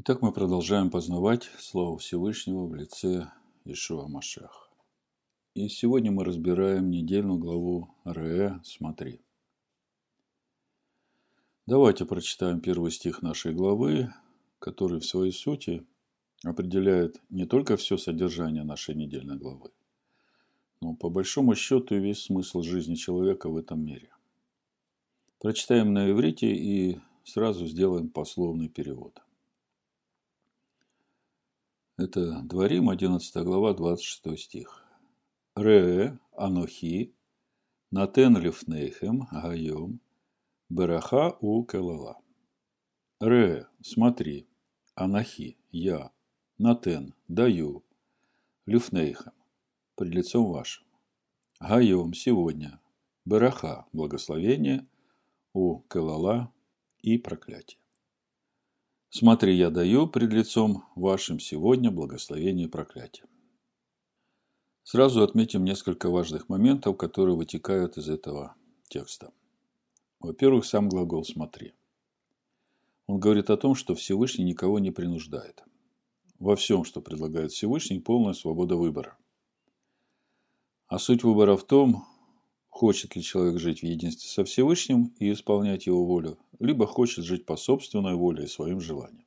Итак, мы продолжаем познавать Слово Всевышнего в лице Ишуа Машех. И сегодня мы разбираем недельную главу Ре «Смотри». Давайте прочитаем первый стих нашей главы, который в своей сути определяет не только все содержание нашей недельной главы, но по большому счету и весь смысл жизни человека в этом мире. Прочитаем на иврите и сразу сделаем пословный перевод – это Дворим, 11 глава, 26 стих. Ре, Анохи, Натен Лифнейхем, Гайом, Бераха у Келала. Ре, смотри, Анахи, я, Натен, даю, Люфнейхем, пред лицом вашим. Гайом, сегодня, Бераха, благословение, у Келала и проклятие. Смотри, я даю пред лицом вашим сегодня благословение и проклятие. Сразу отметим несколько важных моментов, которые вытекают из этого текста. Во-первых, сам глагол «смотри». Он говорит о том, что Всевышний никого не принуждает. Во всем, что предлагает Всевышний, полная свобода выбора. А суть выбора в том, Хочет ли человек жить в единстве со Всевышним и исполнять его волю, либо хочет жить по собственной воле и своим желаниям.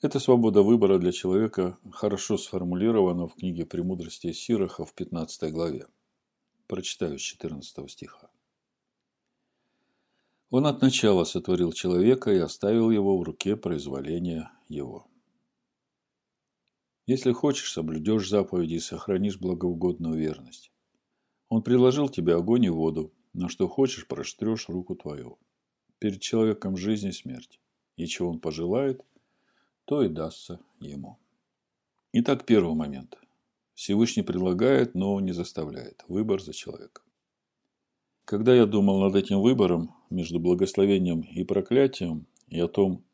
Эта свобода выбора для человека хорошо сформулирована в книге «Премудрости Сироха» в 15 главе. Прочитаю с 14 стиха. Он от начала сотворил человека и оставил его в руке произволения его. Если хочешь, соблюдешь заповеди и сохранишь благоугодную верность. Он предложил тебе огонь и воду, на что хочешь, проштрешь руку твою. Перед человеком жизнь и смерть. И чего он пожелает, то и дастся ему. Итак, первый момент. Всевышний предлагает, но не заставляет. Выбор за человеком. Когда я думал над этим выбором между благословением и проклятием, и о том,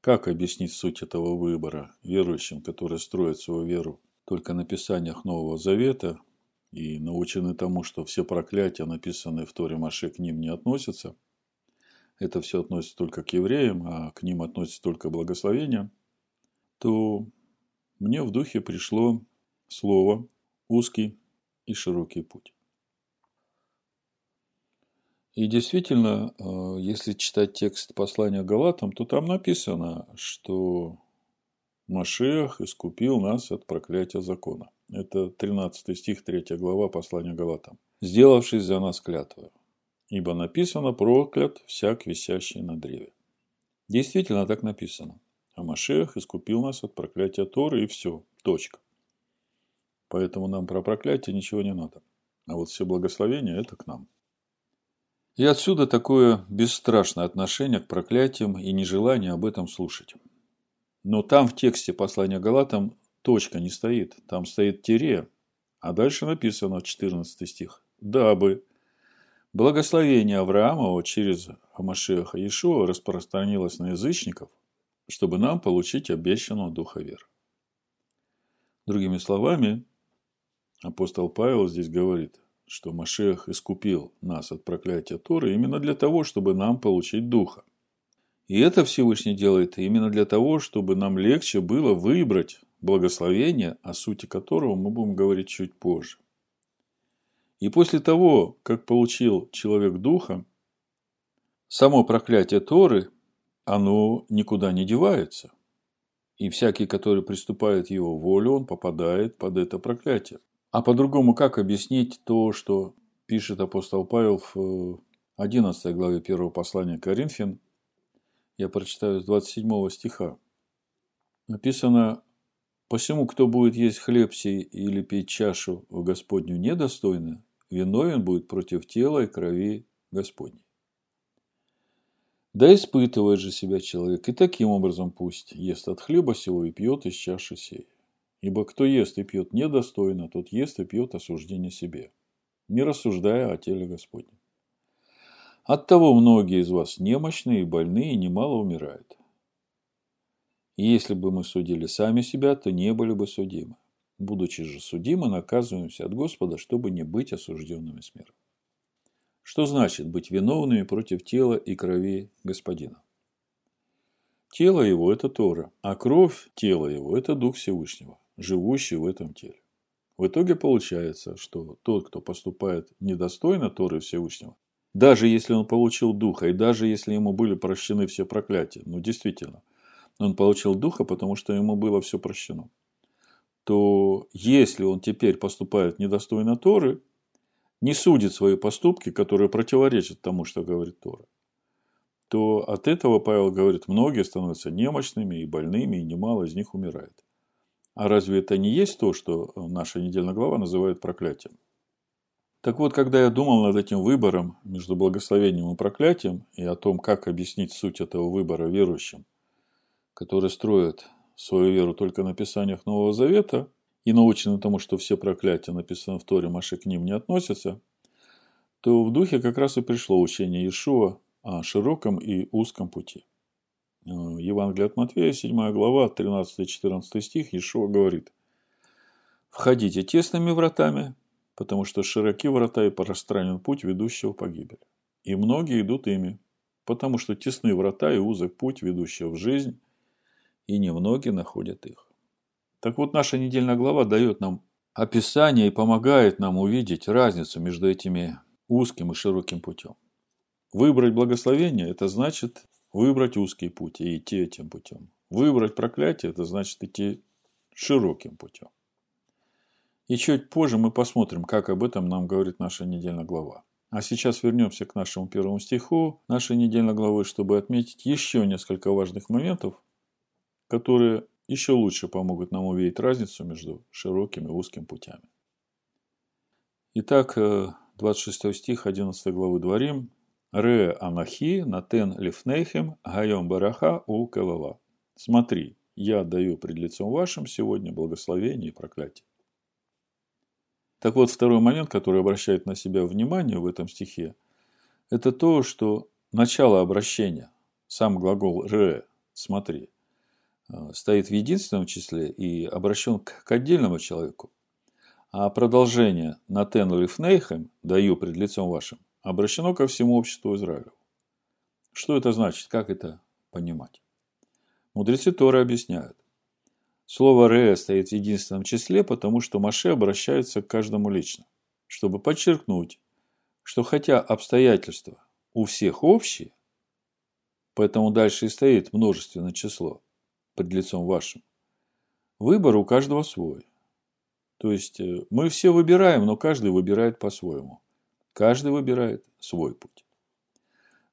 как объяснить суть этого выбора верующим, которые строят свою веру только на писаниях Нового Завета, и научены тому, что все проклятия, написанные в Торе Маше, к ним не относятся. Это все относится только к евреям, а к ним относится только благословение, то мне в духе пришло слово «узкий и широкий путь». И действительно, э, если читать текст послания Галатам, то там написано, что Машех искупил нас от проклятия закона. Это 13 стих, 3 глава послания Галатам. «Сделавшись за нас клятвою, ибо написано проклят всяк висящий на древе». Действительно так написано. А Машех искупил нас от проклятия Торы и все. Точка. Поэтому нам про проклятие ничего не надо. А вот все благословения – это к нам. И отсюда такое бесстрашное отношение к проклятиям и нежелание об этом слушать. Но там в тексте послания Галатам точка не стоит, там стоит тире, а дальше написано 14 стих. Дабы благословение Авраамова через Амашеха Иешуа распространилось на язычников, чтобы нам получить обещанного Духа веры. Другими словами, апостол Павел здесь говорит, что Машех искупил нас от проклятия Торы именно для того, чтобы нам получить Духа. И это Всевышний делает именно для того, чтобы нам легче было выбрать благословение, о сути которого мы будем говорить чуть позже. И после того, как получил человек духа, само проклятие Торы, оно никуда не девается. И всякий, который приступает его волю, он попадает под это проклятие. А по-другому как объяснить то, что пишет апостол Павел в 11 главе первого послания Коринфян, я прочитаю с 27 стиха. Написано, «Посему, кто будет есть хлеб сей или пить чашу в Господню недостойно, виновен будет против тела и крови Господней». Да испытывает же себя человек, и таким образом пусть ест от хлеба сего и пьет из чаши сей. Ибо кто ест и пьет недостойно, тот ест и пьет осуждение себе, не рассуждая о теле Господнем. Оттого многие из вас немощные и больные, немало умирают. И если бы мы судили сами себя, то не были бы судимы. Будучи же судимы, наказываемся от Господа, чтобы не быть осужденными смертью. Что значит быть виновными против тела и крови Господина? тело его – это Тора, а кровь тела его – это Дух Всевышнего, живущий в этом теле. В итоге получается, что тот, кто поступает недостойно Торы Всевышнего, даже если он получил Духа, и даже если ему были прощены все проклятия, ну действительно, он получил Духа, потому что ему было все прощено, то если он теперь поступает недостойно Торы, не судит свои поступки, которые противоречат тому, что говорит Тора, то от этого, Павел говорит, многие становятся немощными и больными, и немало из них умирает. А разве это не есть то, что наша недельная глава называет проклятием? Так вот, когда я думал над этим выбором между благословением и проклятием и о том, как объяснить суть этого выбора верующим, которые строят свою веру только на Писаниях Нового Завета и научены тому, что все проклятия, написанные в Торе, Маши к ним не относятся, то в духе как раз и пришло учение Иешуа о широком и узком пути – Э, Евангелие от Матфея, 7 глава, 13-14 стих, Ишуа говорит, «Входите тесными вратами, потому что широки врата и пространен путь, ведущего в погибель. И многие идут ими, потому что тесны врата и узок путь, ведущий в жизнь, и немногие находят их». Так вот, наша недельная глава дает нам описание и помогает нам увидеть разницу между этими узким и широким путем. Выбрать благословение – это значит Выбрать узкий путь и идти этим путем. Выбрать проклятие – это значит идти широким путем. И чуть позже мы посмотрим, как об этом нам говорит наша недельная глава. А сейчас вернемся к нашему первому стиху нашей недельной главы, чтобы отметить еще несколько важных моментов, которые еще лучше помогут нам увидеть разницу между широким и узким путями. Итак, 26 э, стих 11 главы Дворим. Ре анахи натен лифнейхем гайом бараха у кавава. Смотри, я даю пред лицом вашим сегодня благословение и проклятие. Так вот, второй момент, который обращает на себя внимание в этом стихе, это то, что начало обращения, сам глагол «ре», «смотри», стоит в единственном числе и обращен к отдельному человеку. А продолжение «натен лифнейхем» «даю пред лицом вашим» обращено ко всему обществу Израиля. Что это значит? Как это понимать? Мудрецы Торы объясняют. Слово «ре» стоит в единственном числе, потому что Маше обращается к каждому лично, чтобы подчеркнуть, что хотя обстоятельства у всех общие, поэтому дальше и стоит множественное число под лицом вашим, выбор у каждого свой. То есть э, мы все выбираем, но каждый выбирает по-своему. Каждый выбирает свой путь.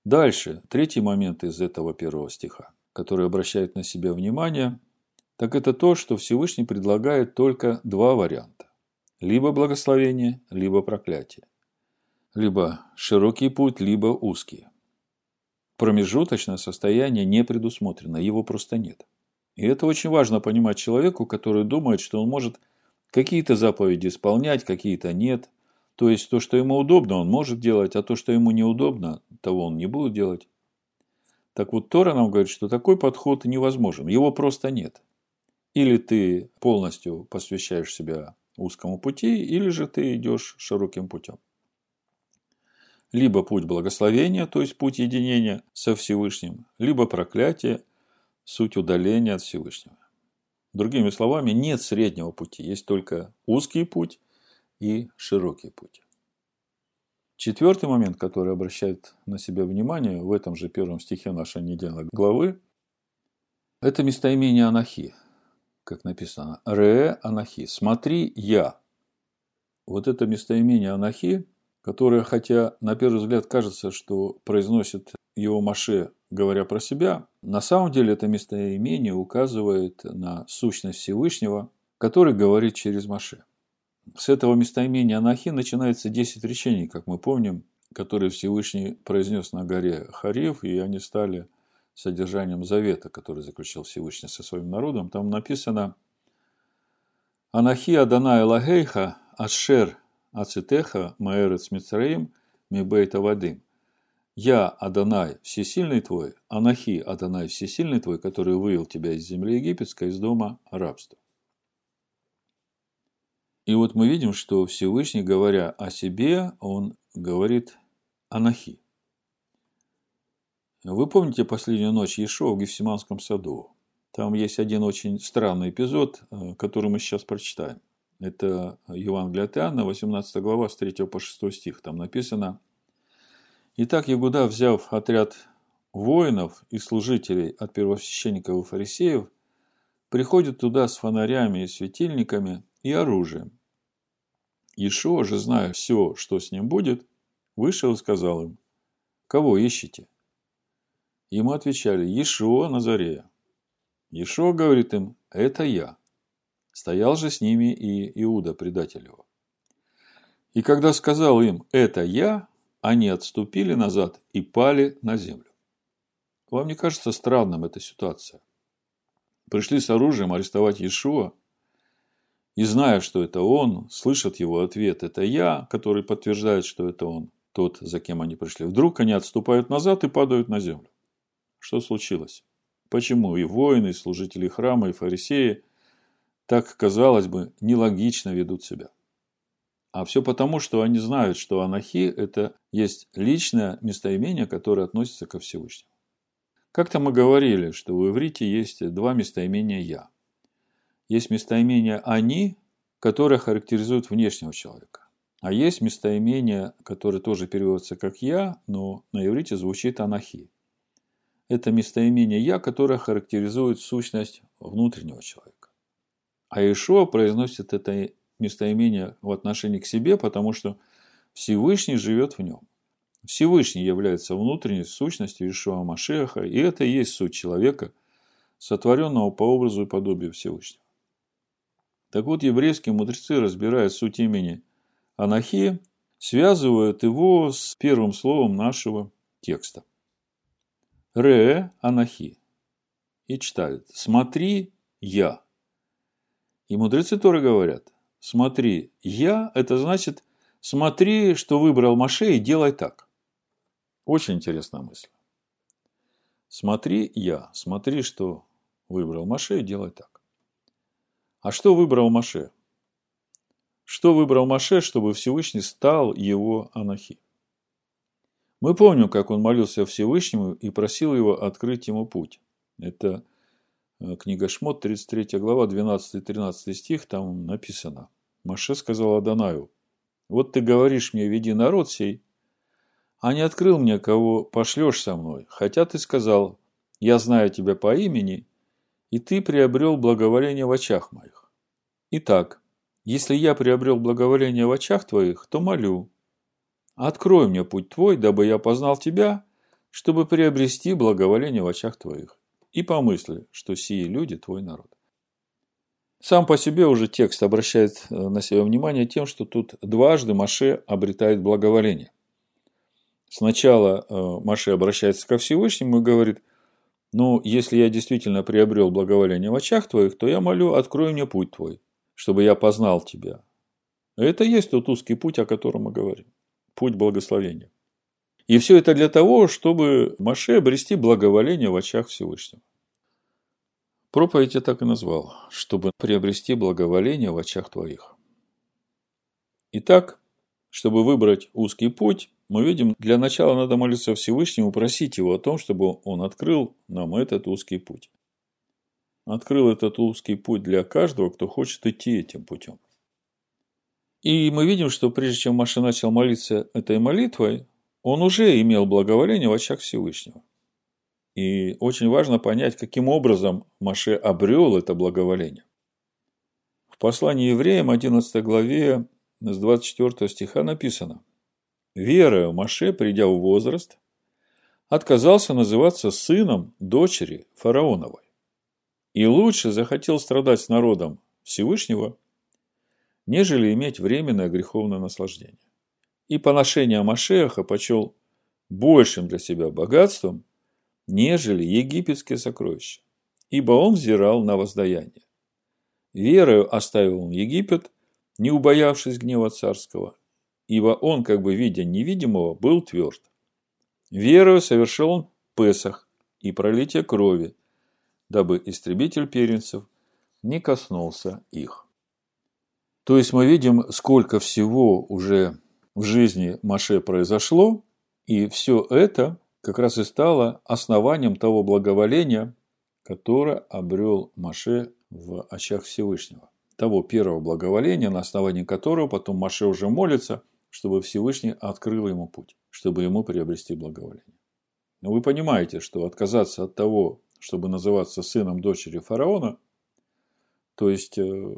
Дальше, третий момент из этого первого стиха, который обращает на себя внимание, так это то, что Всевышний предлагает только два варианта. Либо благословение, либо проклятие. Либо широкий путь, либо узкий. Промежуточное состояние не предусмотрено, его просто нет. И это очень важно понимать человеку, который думает, что он может какие-то заповеди исполнять, какие-то нет – то есть то, что ему удобно, он может делать, а то, что ему неудобно, того он не будет делать. Так вот, Тора нам говорит, что такой подход невозможен. Его просто нет. Или ты полностью посвящаешь себя узкому пути, или же ты идешь широким путем. Либо путь благословения, то есть путь единения со Всевышним, либо проклятие, суть удаления от Всевышнего. Другими словами, нет среднего пути, есть только узкий путь и широкий путь. Четвертый момент, который обращает на себя внимание в этом же первом стихе нашей недельной главы, это местоимение Анахи, как написано. Ре Анахи. Смотри, я. Вот это местоимение Анахи, которое, хотя на первый взгляд кажется, что произносит его Маше, говоря про себя, на самом деле это местоимение указывает на сущность Всевышнего, который говорит через Маше. С этого местоимения Анахи начинается 10 речений, как мы помним, которые Всевышний произнес на горе Хариф, и они стали содержанием завета, который заключил Всевышний со своим народом. Там написано «Анахи Адана Элагейха Ашер Ацитеха Маэрец Мицраим Мибейта Вадим». «Я, Адонай, всесильный твой, Анахи, Адонай, всесильный твой, который вывел тебя из земли египетской, из дома рабства». И вот мы видим, что Всевышний, говоря о себе, он говорит анахи. Вы помните последнюю ночь Ешо в Гефсиманском саду? Там есть один очень странный эпизод, э, который мы сейчас прочитаем. Это Евангелие от Иоанна, 18 глава, с 3 по 6 стих. Там написано «Итак, Ягуда, взяв отряд воинов и служителей от первосвященников и фарисеев, приходит туда с фонарями и светильниками и оружием. Ишуа же, зная все, что с ним будет, вышел и сказал им, «Кого ищете?» Ему отвечали, «Ешуа Назарея». Ешуа говорит им, «Это я». Стоял же с ними и Иуда, предатель его. И когда сказал им «это я», они отступили назад и пали на землю. Вам не кажется странным эта ситуация? Пришли с оружием арестовать Иешуа, и зная, что это он, слышат его ответ «это я», который подтверждает, что это он, тот, за кем они пришли. Вдруг они отступают назад и падают на землю. Что случилось? Почему и воины, и служители храма, и фарисеи так, казалось бы, нелогично ведут себя. А все потому, что они знают, что анахи – это есть личное местоимение, которое относится ко Всевышнему. Как-то мы говорили, что в иврите есть два местоимения «я». Есть местоимение «они», которое характеризует внешнего человека. А есть местоимение, которое тоже переводится как «я», но на иврите звучит «анахи». Это местоимение «я», которое характеризует сущность внутреннего человека. А Ишуа произносит это местоимение в отношении к себе, потому что Всевышний живет в нем. Всевышний является внутренней сущностью Ишуа Машеха, и это и есть суть человека, сотворенного по образу и подобию Всевышнего. Так вот, еврейские мудрецы, разбирая суть имени Анахи, связывают его с первым словом нашего текста. Ре Анахи. И читают «Смотри, я». И мудрецы тоже говорят, смотри, я, это значит, смотри, что выбрал Маше и делай так. Очень интересная мысль. Смотри, я, смотри, что выбрал Маше и делай так. А что выбрал Маше? Что выбрал Маше, чтобы Всевышний стал его анахи? Мы помним, как он молился Всевышнему и просил его открыть ему путь. Это книга Шмот, 33 глава, 12-13 стих, там написано. Маше сказал Адонаю, вот ты говоришь мне, веди народ сей, а не открыл мне, кого пошлешь со мной, хотя ты сказал, я знаю тебя по имени, и ты приобрел благоволение в очах моих. Итак, если я приобрел благоволение в очах твоих, то молю, открой мне путь твой, дабы я познал тебя, чтобы приобрести благоволение в очах твоих и помысли, что сии люди твой народ. Сам по себе уже текст обращает э, на себя внимание тем, что тут дважды Маше обретает благоволение. Сначала э, Маше обращается ко Всевышнему и говорит, ну, если я действительно приобрел благоволение в очах твоих, то я молю, открой мне путь твой, чтобы я познал тебя. Это есть тот узкий путь, о котором мы говорим. Путь благословения. И все это для того, чтобы Маше обрести благоволение в очах Всевышнего. Проповедь я так и назвал, чтобы приобрести благоволение в очах твоих. Итак, чтобы выбрать узкий путь, мы видим, для начала надо молиться Всевышнему, просить его о том, чтобы он открыл нам этот узкий путь. Открыл этот узкий путь для каждого, кто хочет идти этим путем. И мы видим, что прежде чем Маша начал молиться этой молитвой, он уже имел благоволение в очах Всевышнего. И очень важно понять, каким образом Маше обрел это благоволение. В послании евреям 11 главе с 24 стиха написано «Верою Маше, придя в возраст, отказался называться сыном дочери фараоновой и лучше захотел страдать с народом Всевышнего, нежели иметь временное греховное наслаждение и поношение Машеха почел большим для себя богатством, нежели египетские сокровища, ибо он взирал на воздаяние. Верою оставил он Египет, не убоявшись гнева царского, ибо он, как бы видя невидимого, был тверд. Верою совершил он Песах и пролитие крови, дабы истребитель первенцев не коснулся их. То есть мы видим, сколько всего уже в жизни Маше произошло, и все это как раз и стало основанием того благоволения, которое обрел Маше в очах Всевышнего. Того первого благоволения, на основании которого потом Маше уже молится, чтобы Всевышний открыл ему путь, чтобы ему приобрести благоволение. Но вы понимаете, что отказаться от того, чтобы называться сыном дочери фараона, то есть, э,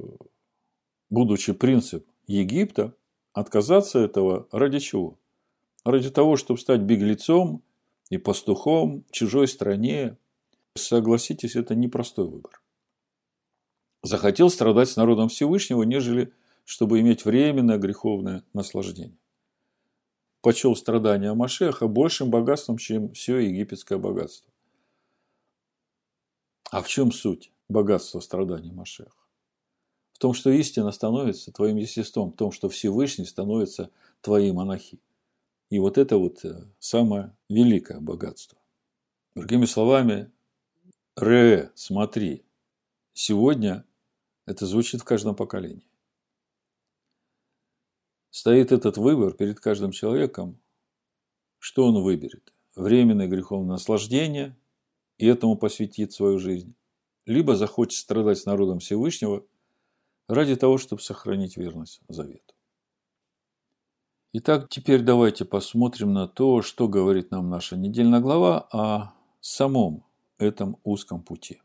будучи принцип Египта, отказаться этого ради чего? Ради того, чтобы стать беглецом и пастухом в чужой стране. Согласитесь, это непростой выбор. Захотел страдать с народом Всевышнего, нежели чтобы иметь временное греховное наслаждение. Почел страдания Машеха большим богатством, чем все египетское богатство. А в чем суть богатства страданий Машеха? В том, что истина становится твоим естеством, в том, что Всевышний становится твоим анахи. И вот это вот э, самое великое богатство. Другими словами, Ре, смотри, сегодня это звучит в каждом поколении. Стоит этот выбор перед каждым человеком, что он выберет. Временное греховное наслаждение и этому посвятит свою жизнь. Либо захочет страдать с народом Всевышнего ради того, чтобы сохранить верность завету. Итак, теперь давайте посмотрим на то, что говорит нам наша недельная глава о самом этом узком пути.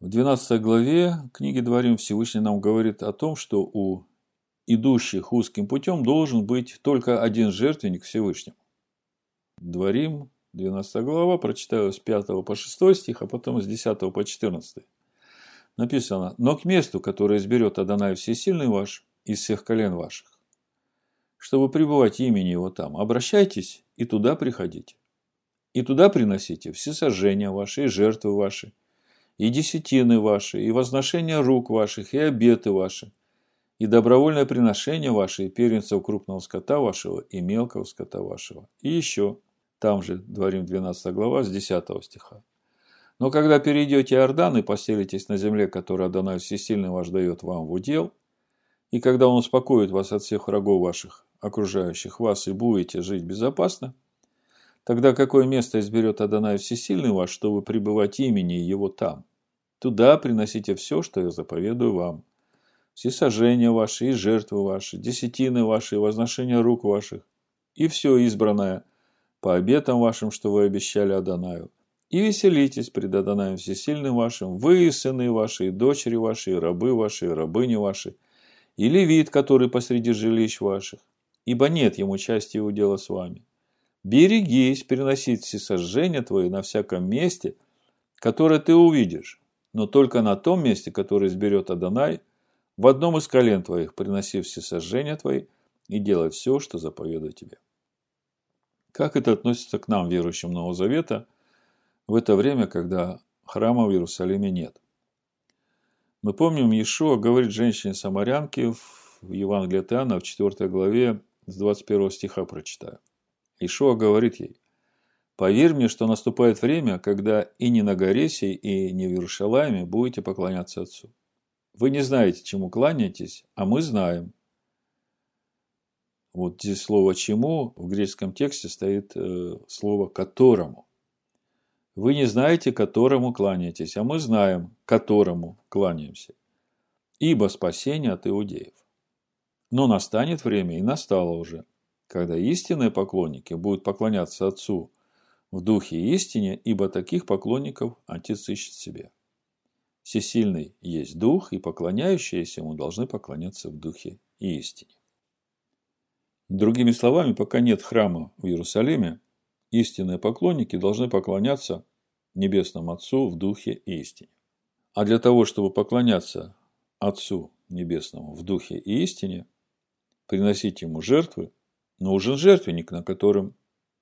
В 12 главе книги Дворим Всевышний нам говорит о том, что у идущих узким путем должен быть только один жертвенник Всевышнему. Дворим, 12 глава, прочитаю с 5 по 6 стих, а потом с 10 по 14. Написано, «Но к месту, которое изберет Адонай Всесильный ваш, из всех колен ваших, чтобы пребывать имени его там. Обращайтесь и туда приходите. И туда приносите все сожжения ваши, и жертвы ваши, и десятины ваши, и возношения рук ваших, и обеты ваши, и добровольное приношение ваше, и первенцев крупного скота вашего, и мелкого скота вашего. И еще, там же, дворим 12 глава, с 10 стиха. Но когда перейдете Иордан и поселитесь на земле, которую Адонай Всесильный ваш дает вам в удел, и когда Он успокоит вас от всех врагов ваших, окружающих вас, и будете жить безопасно, тогда какое место изберет Адонай Всесильный ваш, чтобы пребывать имени Его там? Туда приносите все, что я заповедую вам. Все сожжения ваши и жертвы ваши, десятины ваши и возношения рук ваших, и все избранное по обетам вашим, что вы обещали Адонаю. И веселитесь пред Адонаем Всесильным вашим, вы и сыны ваши, и дочери ваши, и рабы ваши, и рабыни ваши – и левит, который посреди жилищ ваших, ибо нет ему части его дела с вами. Берегись переносить все сожжения твои на всяком месте, которое ты увидишь, но только на том месте, которое изберет Адонай, в одном из колен твоих приноси все сожжения твои и делай все, что заповедую тебе. Как это относится к нам, верующим Нового Завета, в это время, когда храма в Иерусалиме нет? Мы помним, Иешуа говорит женщине-самарянке в Евангелии от Иоанна в 4 главе с 21 стиха прочитаю. Иешуа говорит ей, «Поверь мне, что наступает время, когда и не на горе сей, и не в Иерушалайме будете поклоняться Отцу. Вы не знаете, чему кланяетесь, а мы знаем». Вот здесь слово «чему» в греческом тексте стоит э, слово «которому». Вы не знаете, которому кланяетесь, а мы знаем, которому кланяемся. Ибо спасение от иудеев. Но настанет время, и настало уже, когда истинные поклонники будут поклоняться Отцу в духе и истине, ибо таких поклонников Отец ищет себе. Всесильный есть Дух, и поклоняющиеся Ему должны поклоняться в Духе и истине. Другими словами, пока нет храма в Иерусалиме, истинные поклонники должны поклоняться Небесному Отцу в Духе и истине. А для того, чтобы поклоняться Отцу Небесному в Духе и истине, приносить Ему жертвы, нужен жертвенник, на котором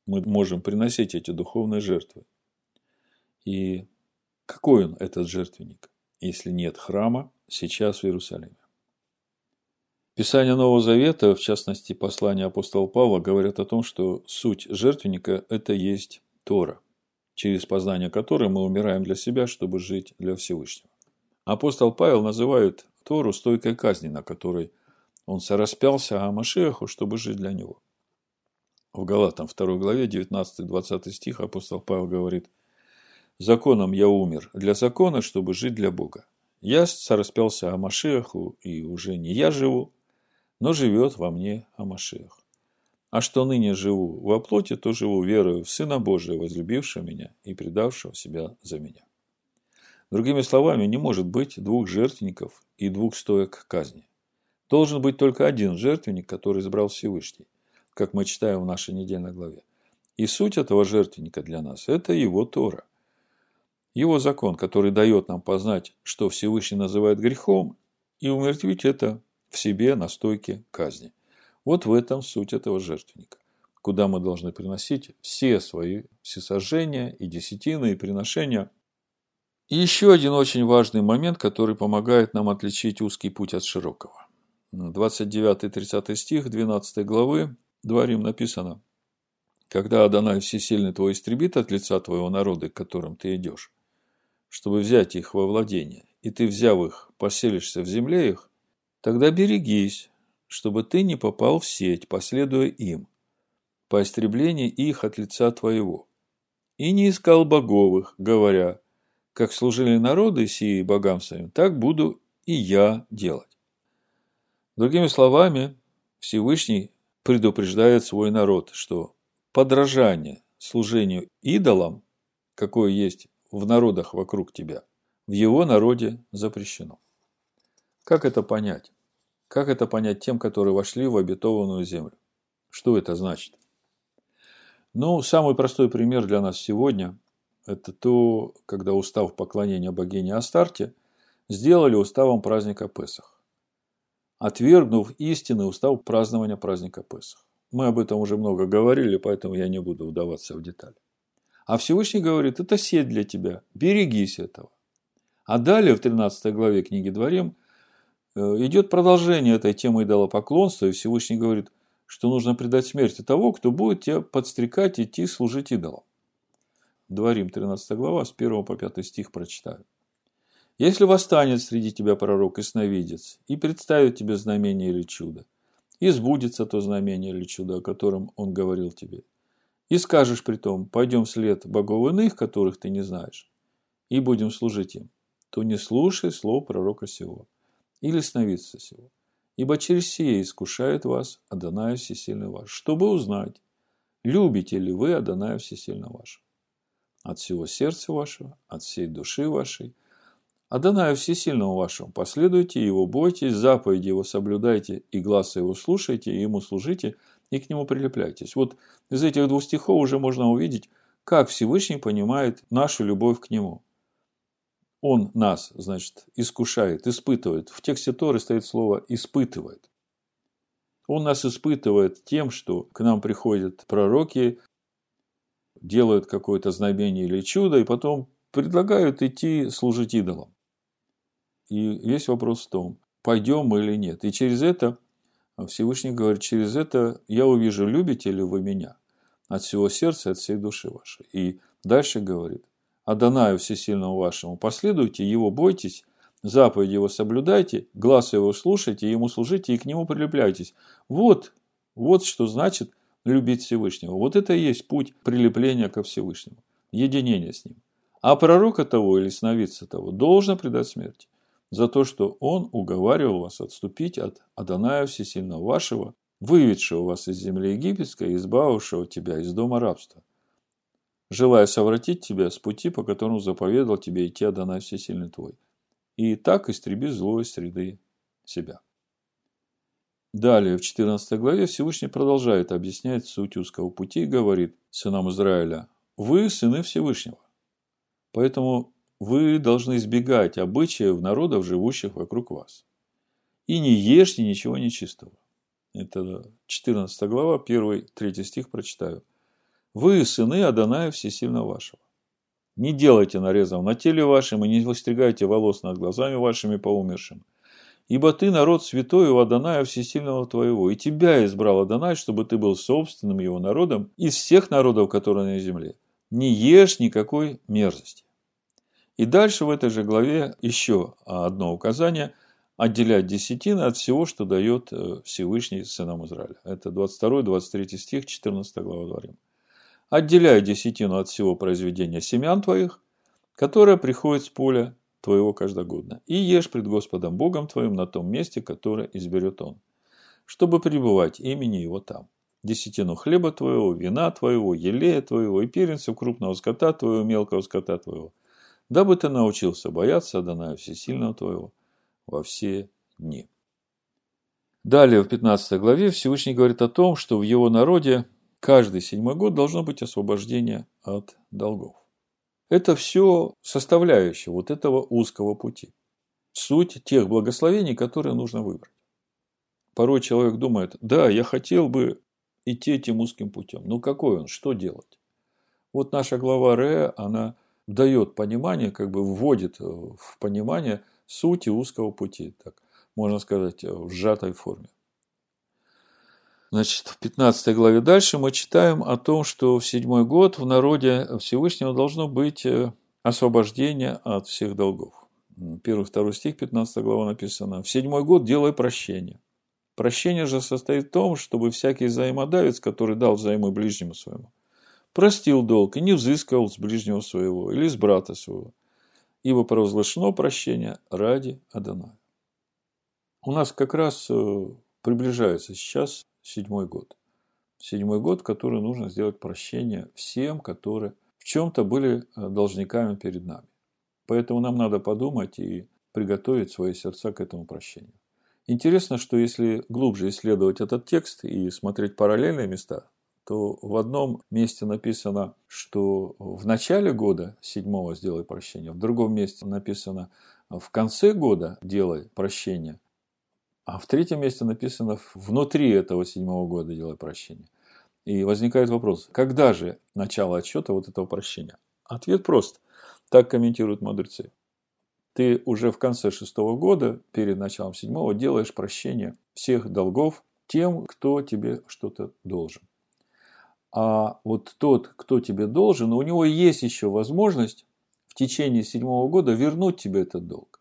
мы можем приносить эти духовные жертвы. И какой он, этот жертвенник, если нет храма сейчас в Иерусалиме? Писание Нового Завета, в частности послание апостола Павла, говорят о том, что суть жертвенника – это есть Тора, через познание которой мы умираем для себя, чтобы жить для Всевышнего. Апостол Павел называет Тору стойкой казни, на которой он сораспялся а Машеху, чтобы жить для него. в Галатам 2 главе 19-20 стих апостол Павел говорит, «Законом я умер для закона, чтобы жить для Бога. Я сораспялся о Машеху, и уже не я живу, но живет во мне Амашех. А что ныне живу во плоти, то живу верою в Сына Божия, возлюбившего меня и предавшего себя за меня. Другими словами, не может быть двух жертвенников и двух стоек казни. Должен быть только один жертвенник, который избрал Всевышний, как мы читаем в нашей недельной главе. И суть этого жертвенника для нас – это его Тора. Его закон, который дает нам познать, что Всевышний называет грехом, и умертвить это в себе на стойке казни. Вот в этом суть этого жертвенника, куда мы должны приносить все свои всесожжения и десятины и приношения. И еще один очень важный момент, который помогает нам отличить узкий путь от широкого. 29-30 стих 12 главы Дворим написано «Когда Адонай Всесильный твой истребит от лица твоего народа, к которым ты идешь, чтобы взять их во владение, и ты, взяв их, поселишься в земле их, тогда берегись, чтобы ты не попал в сеть, последуя им, по истреблению их от лица твоего. И не искал боговых, говоря, как служили народы сии богам своим, так буду и я делать. Другими словами, Всевышний предупреждает свой народ, что подражание служению идолам, какое есть в народах вокруг тебя, в его народе запрещено. Как это понять? Как это понять тем, которые вошли в обетованную землю? Что это значит? Ну, самый простой пример для нас сегодня – это то, когда устав поклонения богине Астарте сделали уставом праздника Песах, отвергнув истинный устав празднования праздника Песах. Мы об этом уже много говорили, поэтому я не буду вдаваться в детали. А Всевышний говорит, это сеть для тебя, берегись этого. А далее в 13 главе книги Дворим идет продолжение этой темы идолопоклонства, и Всевышний говорит, что нужно предать смерти того, кто будет тебя подстрекать идти служить идолам. Дворим 13 глава, с 1 по 5 стих прочитаю. «Если восстанет среди тебя пророк и сновидец, и представит тебе знамение или чудо, и сбудется то знамение или чудо, о котором он говорил тебе, и скажешь при том, пойдем вслед богов иных, которых ты не знаешь, и будем служить им, то не слушай слов пророка сего или сновидца сего. Ибо через сие искушает вас Адонай Всесильный ваш, чтобы узнать, любите ли вы Адоная Всесильно вашего. От всего сердца вашего, от всей души вашей. Адонаю Всесильному вашему последуйте, его бойтесь, заповеди его соблюдайте, и глаза его слушайте, и ему служите, и к нему прилепляйтесь. Вот из этих двух стихов уже можно увидеть, как Всевышний понимает нашу любовь к нему – он нас, значит, искушает, испытывает. В тексте Торы стоит слово «испытывает». Он нас испытывает тем, что к нам приходят пророки, делают какое-то знамение или чудо, и потом предлагают идти служить идолам. И весь вопрос в том, пойдем мы или нет. И через это Всевышний говорит, через это я увижу, любите ли вы меня от всего сердца, от всей души вашей. И дальше говорит, Адонаю Всесильному вашему, последуйте, его бойтесь, заповеди его соблюдайте, глаз его слушайте, ему служите и к нему прилепляйтесь. Вот, вот что значит любить Всевышнего. Вот это и есть путь прилепления ко Всевышнему, единение с ним. А пророка того или сновидца того должно предать смерти за то, что он уговаривал вас отступить от Адоная Всесильного вашего, выведшего вас из земли египетской и избавившего тебя из дома рабства желая совратить тебя с пути, по которому заповедал тебе идти Адонай Всесильный твой, и так истреби зло из среды себя. Далее, в 14 главе Всевышний продолжает объяснять суть узкого пути и говорит сынам Израиля, «Вы сыны Всевышнего, поэтому вы должны избегать обычаев народов, живущих вокруг вас, и не ешьте ничего нечистого». Это 14 глава, 1-3 стих прочитаю. Вы, сыны Адоная Всесильного вашего. Не делайте нарезов на теле вашем и не выстригайте волос над глазами вашими по умершим. Ибо ты народ святой у Адоная Всесильного твоего, и тебя избрал Адонай, чтобы ты был собственным его народом из всех народов, которые на земле. Не ешь никакой мерзости. И дальше в этой же главе еще одно указание отделять десятины от всего, что дает э, Всевышний сынам Израиля. Это 22-23 стих, 14 глава Дворим. Отделяй десятину от всего произведения семян твоих, которое приходит с поля твоего каждогодно, и ешь пред Господом Богом твоим на том месте, которое изберет Он, чтобы пребывать имени Его там. Десятину хлеба твоего, вина твоего, елея твоего и перенцев крупного скота твоего, мелкого скота твоего, дабы ты научился бояться Адоная Всесильного твоего, во все дни. Далее в 15 главе Всевышний говорит о том, что в его народе каждый седьмой год должно быть освобождение от долгов. Это все составляющие вот этого узкого пути. Суть тех благословений, которые нужно выбрать. Порой человек думает, да, я хотел бы идти этим узким путем. Ну какой он, что делать? Вот наша глава Ре, она дает понимание, как бы вводит в понимание сути узкого пути, так можно сказать, в сжатой форме. Значит, в 15 главе дальше мы читаем о том, что в седьмой год в народе Всевышнего должно быть э, освобождение от всех долгов. Первый, второй стих, 15 глава написано. «В седьмой год делай прощение». Прощение же состоит в том, чтобы всякий взаимодавец, который дал взаймы ближнему своему, простил долг и не взыскивал с ближнего своего или с брата своего, ибо провозглашено прощение ради Адоная. У нас как раз э, приближается сейчас седьмой год. Седьмой год, который нужно сделать прощение всем, которые в чем-то были э, должниками перед нами. Поэтому нам надо подумать и приготовить свои сердца к этому прощению. Интересно, что если глубже исследовать этот текст и смотреть параллельные места, то в одном месте написано, что в начале года седьмого сделай прощение, в другом месте написано в конце года делай прощение, а в третьем месте написано внутри этого седьмого года делай прощение. И возникает вопрос, когда же начало отсчета вот этого прощения? Ответ прост. Так комментируют мудрецы. Ты уже в конце шестого года, перед началом седьмого, делаешь прощение всех долгов тем, кто тебе что-то должен. А вот тот, кто тебе должен, у него есть еще возможность в течение седьмого года вернуть тебе этот долг.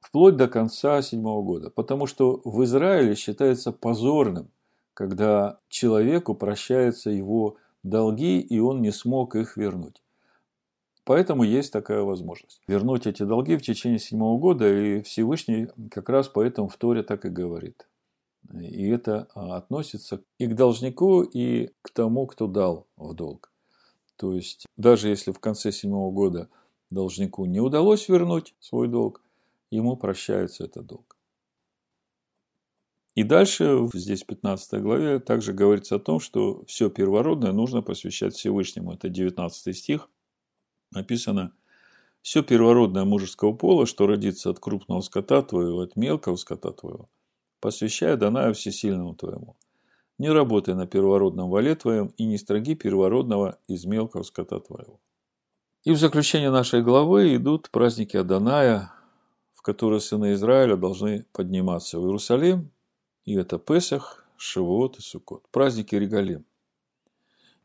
Вплоть до конца седьмого года. Потому что в Израиле считается позорным, когда человеку прощаются его долги, и он не смог их вернуть. Поэтому есть такая возможность. Вернуть эти долги в течение седьмого года, и Всевышний как раз поэтому в Торе так и говорит. И это а, относится и к должнику, и к тому, кто дал в долг. То есть, даже если в конце седьмого года должнику не удалось вернуть свой долг, ему прощается этот долг. И дальше, здесь в 15 главе, также говорится о том, что все первородное нужно посвящать Всевышнему. Это 19 стих. Написано, все первородное мужеского пола, что родится от крупного скота твоего, от мелкого скота твоего, посвящая Данаю Всесильному твоему. Не работай на первородном вале твоем и не строги первородного из мелкого скота твоего. И в заключение нашей главы идут праздники Аданая, которые сыны Израиля должны подниматься в Иерусалим, и это Песах, Шивот и Суккот. Праздники Регалим.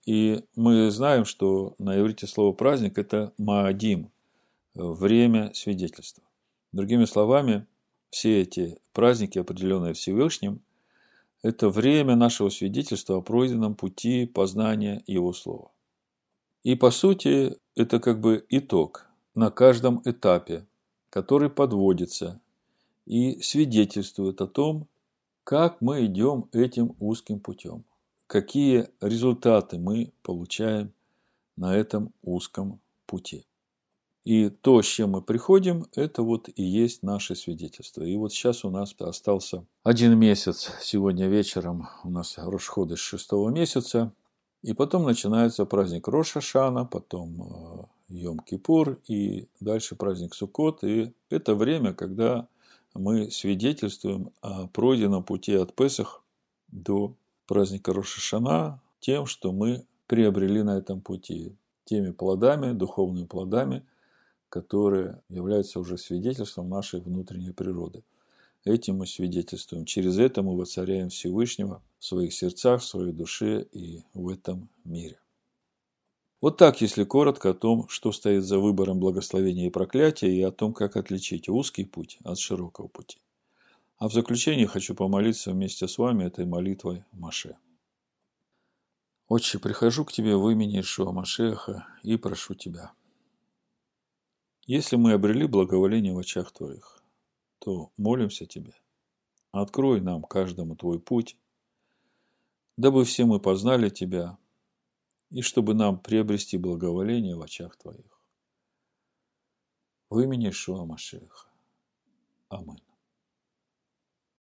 И мы знаем, что на иврите слово праздник – это Маадим, время свидетельства. Другими словами, все эти праздники, определенные Всевышним, это время нашего свидетельства о пройденном пути познания Его Слова. И по сути, это как бы итог на каждом этапе, который подводится и свидетельствует о том, как мы идем этим узким путем, какие результаты мы получаем на этом узком пути. И то, с чем мы приходим, это вот и есть наше свидетельство. И вот сейчас у нас остался один месяц. Сегодня вечером у нас Рошходы с шестого месяца. И потом начинается праздник Роша Шана, потом э, Йом-Кипур и дальше праздник Суккот. И это время, когда мы свидетельствуем о пройденном пути от Песах до праздника Роша Шана тем, что мы приобрели на этом пути, теми плодами, духовными плодами – которые являются уже свидетельством нашей внутренней природы. Этим мы свидетельствуем. Через это мы воцаряем Всевышнего в своих сердцах, в своей душе и в этом мире. Вот так, если коротко, о том, что стоит за выбором благословения и проклятия, и о том, как отличить узкий путь от широкого пути. А в заключение хочу помолиться вместе с вами этой молитвой Маше. Отче, прихожу к Тебе в имени Ишуа Машеха и прошу Тебя. Если мы обрели благоволение в очах Твоих, то молимся Тебе. Открой нам каждому Твой путь, дабы все мы познали Тебя, и чтобы нам приобрести благоволение в очах Твоих. В имени Ишуа Машеха. Аминь.